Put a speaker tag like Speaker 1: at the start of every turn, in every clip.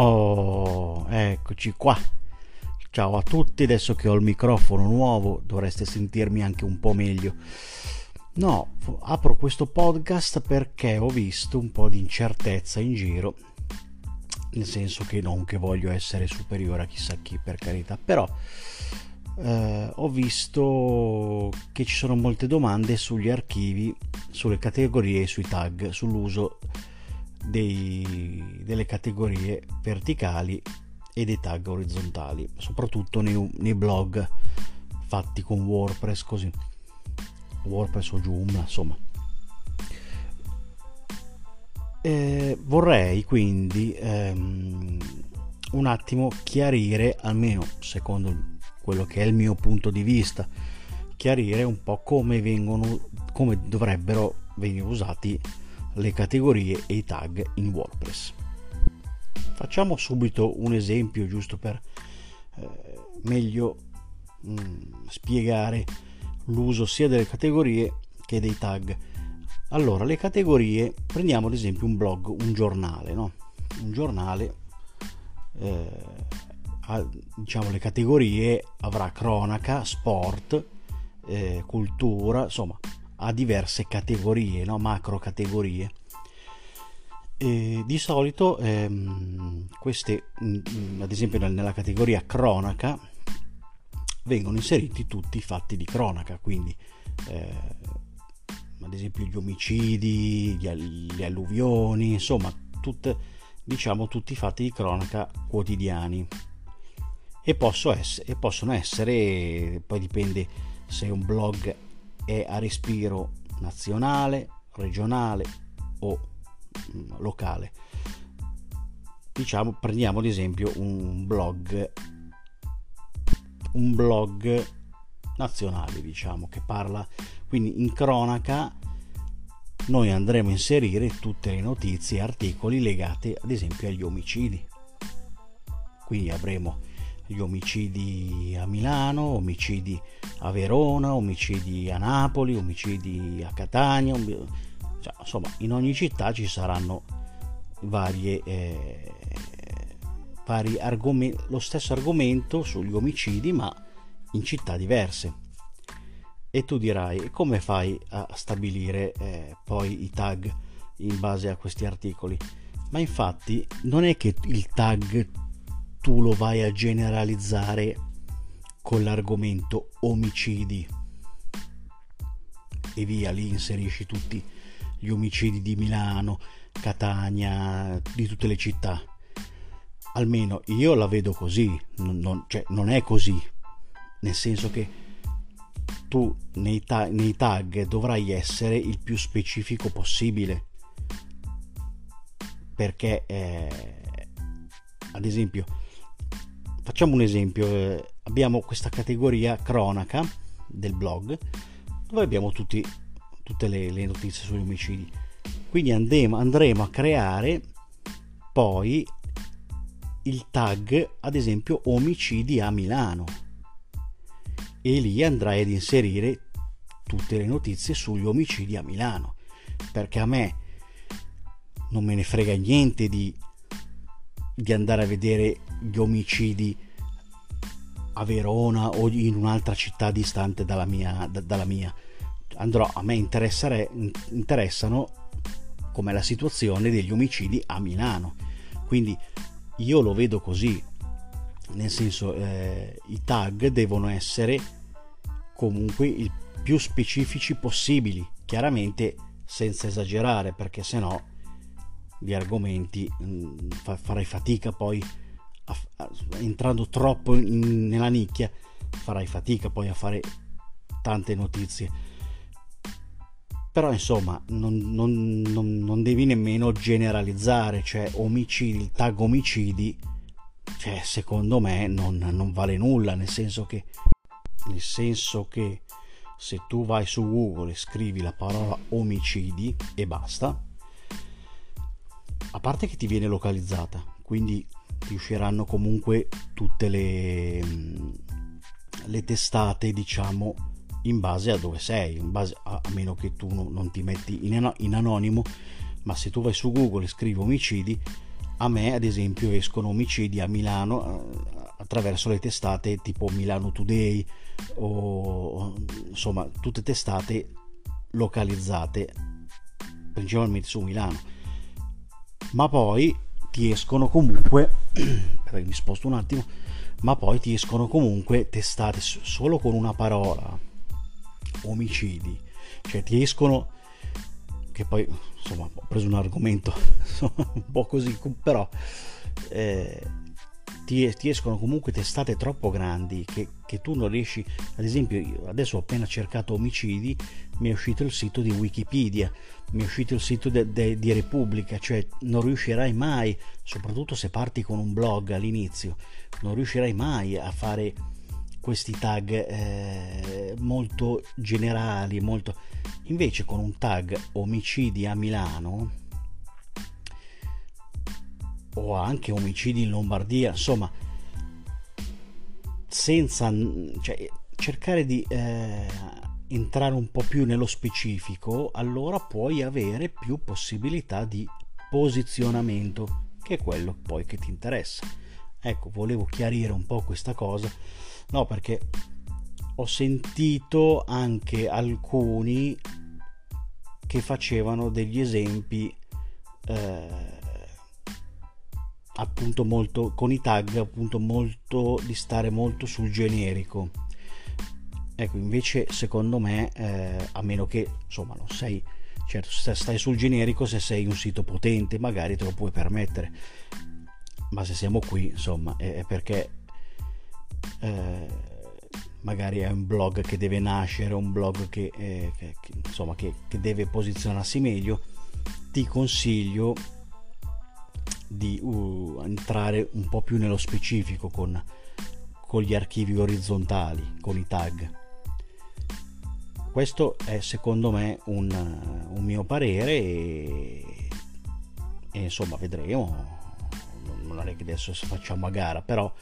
Speaker 1: Oh, eccoci qua. Ciao a tutti, adesso che ho il microfono nuovo dovreste sentirmi anche un po' meglio. No, apro questo podcast perché ho visto un po' di incertezza in giro, nel senso che non che voglio essere superiore a chissà chi, per carità, però eh, ho visto che ci sono molte domande sugli archivi, sulle categorie e sui tag, sull'uso dei, delle categorie verticali e dei tag orizzontali, soprattutto nei, nei blog fatti con WordPress così. WordPress o Joomla, insomma. Eh, vorrei quindi ehm, un attimo chiarire, almeno secondo quello che è il mio punto di vista, chiarire un po' come vengono, come dovrebbero venire usati le categorie e i tag in WordPress. Facciamo subito un esempio giusto per eh, meglio mm, spiegare l'uso sia delle categorie che dei tag. Allora, le categorie, prendiamo ad esempio un blog, un giornale, no? Un giornale, eh, ha, diciamo le categorie avrà cronaca, sport, eh, cultura, insomma, ha diverse categorie, no? macro categorie. E di solito ehm, queste, mh, ad esempio nella categoria cronaca, vengono inseriti tutti i fatti di cronaca, quindi eh, ad esempio gli omicidi, gli, gli alluvioni, insomma, tutte, diciamo tutti i fatti di cronaca quotidiani. E, posso essere, e possono essere, poi dipende se un blog è a respiro nazionale, regionale o mm, locale. Diciamo, prendiamo ad esempio un blog un blog nazionale, diciamo, che parla quindi in cronaca noi andremo a inserire tutte le notizie e articoli legati ad esempio agli omicidi. Quindi avremo gli omicidi a Milano, omicidi a Verona, omicidi a Napoli, omicidi a Catania, cioè, insomma in ogni città ci saranno varie, eh, vari argomenti, lo stesso argomento sugli omicidi ma in città diverse. E tu dirai, come fai a stabilire eh, poi i tag in base a questi articoli? Ma infatti non è che il tag tu lo vai a generalizzare con l'argomento omicidi. E via, lì inserisci tutti gli omicidi di Milano, Catania, di tutte le città. Almeno io la vedo così, non, non, cioè, non è così, nel senso che tu nei, ta- nei tag dovrai essere il più specifico possibile. Perché eh, ad esempio facciamo un esempio eh, abbiamo questa categoria cronaca del blog dove abbiamo tutti, tutte le, le, notizie sugli omicidi. Quindi andremo, andremo a creare poi il tag ad esempio omicidi a Milano. E lì andrai ad inserire tutte le notizie sugli omicidi a Milano. Perché a me non me ne frega niente di, di andare a vedere gli omicidi a Verona o in un'altra città distante dalla mia, da, dalla mia. andrò a me interessano come la situazione degli omicidi a Milano quindi io lo vedo così nel senso eh, i tag devono essere comunque il più specifici possibili chiaramente senza esagerare perché se no gli argomenti mh, mm, fa, farai fatica poi entrando troppo in, nella nicchia farai fatica poi a fare tante notizie. Però insomma non, non, non, non devi nemmeno generalizzare cioè omicidi il tag omicidi cioè, secondo me non, vale nulla, nel senso che nel senso che se tu vai su Google e scrivi la parola omicidi e basta, a parte che ti viene localizzata, quindi ti usciranno comunque tutte le, le testate, diciamo, in base a dove sei, a, a, meno che tu non, non ti metti in, in, anonimo, ma se tu vai su Google e scrivi omicidi, a me ad esempio escono omicidi a Milano eh, attraverso le testate tipo Milano Today o insomma tutte testate localizzate principalmente su Milano. Ma poi ti escono comunque mi sposto un attimo ma poi ti escono comunque testate solo con una parola omicidi. Cioè ti escono che poi insomma ho preso un argomento un po' così però eh, ti, ti, escono comunque testate troppo grandi che, che, tu non riesci ad esempio adesso ho appena cercato omicidi mi è uscito il sito di wikipedia mi è uscito il sito de, de, di repubblica cioè non riuscirai mai soprattutto se parti con un blog all'inizio non riuscirai mai a fare questi tag eh, molto generali molto. Invece con un tag omicidi a Milano o anche omicidi in Lombardia, insomma, senza cioè, cercare di eh, entrare un po' più nello specifico, allora puoi avere più possibilità di posizionamento, che è quello poi che ti interessa. Ecco, volevo chiarire un po' questa cosa, no, perché ho sentito anche alcuni che facevano degli esempi eh, appunto molto con i tag appunto molto di stare molto sul generico. Ecco invece secondo me eh, a meno che insomma non sei certo se stai sul generico se sei un sito potente magari te lo puoi permettere. Ma se siamo qui insomma è perché eh, magari è un blog che deve nascere un blog che, eh, che, che insomma che, che deve posizionarsi meglio ti consiglio di uh, entrare un po' più nello specifico con, con gli archivi orizzontali, con i tag. Questo è secondo me un, un mio parere e, e, insomma vedremo. Non è che adesso facciamo a gara, però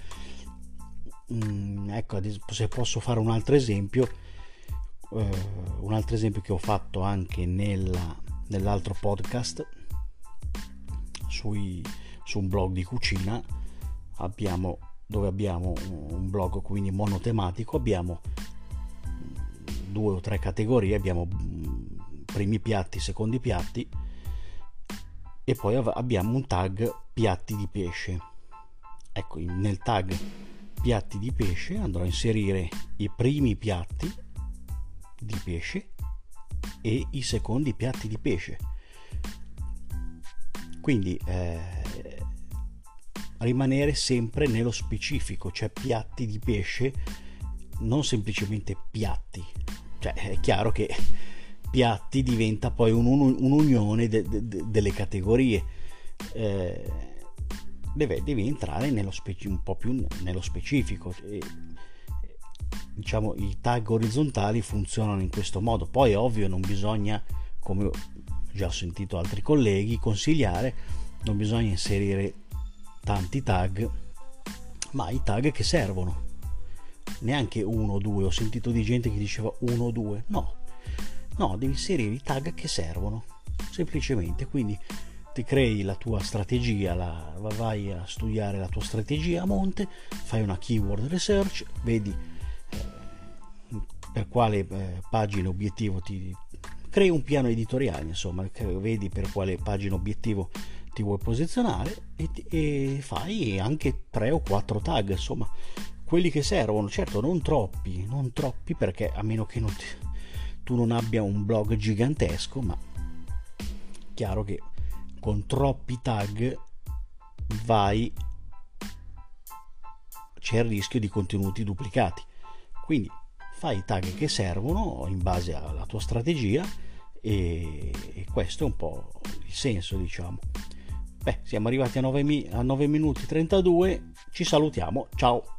Speaker 1: mh, mm, ecco se posso fare un altro esempio, eh, un altro esempio che ho fatto anche nella, nell'altro podcast sui, su un blog di cucina. Abbiamo, dove abbiamo un blog quindi monotematico abbiamo due o tre categorie abbiamo primi piatti secondi piatti e poi abbiamo un tag piatti di pesce. Ecco nel tag piatti di pesce andrò a inserire i primi piatti di pesce e i secondi piatti di pesce quindi eh, rimanere sempre nello specifico, cioè piatti di pesce, non semplicemente piatti. Cioè è chiaro che piatti diventa poi un, un'unione de, de, delle categorie. Eh, deve, deve, entrare speci- un po' più nello specifico. E, diciamo i tag orizzontali funzionano in questo modo. Poi ovvio non bisogna, come già sentito altri colleghi consigliare, non bisogna inserire tanti tag, ma i tag che servono. Neanche uno o due, ho sentito di gente che diceva uno o due, no, no, devi inserire i tag che servono, semplicemente, quindi ti crei la tua strategia, la, vai a studiare la tua strategia a monte, fai una keyword research, vedi eh, per quale eh, pagina obiettivo ti, crei un piano editoriale, insomma, vedi per quale pagina obiettivo ti vuoi posizionare e, e fai anche 3 o 4 tag, insomma, quelli che servono, certo non troppi, non troppi perché a meno che non ti, tu non abbia un blog gigantesco, ma chiaro che con troppi tag vai c'è il rischio di contenuti duplicati. Quindi fai i tag che servono in base alla tua strategia e, questo è un po' il senso diciamo. Beh siamo arrivati a 9, mi- a 9 minuti 32 ci salutiamo ciao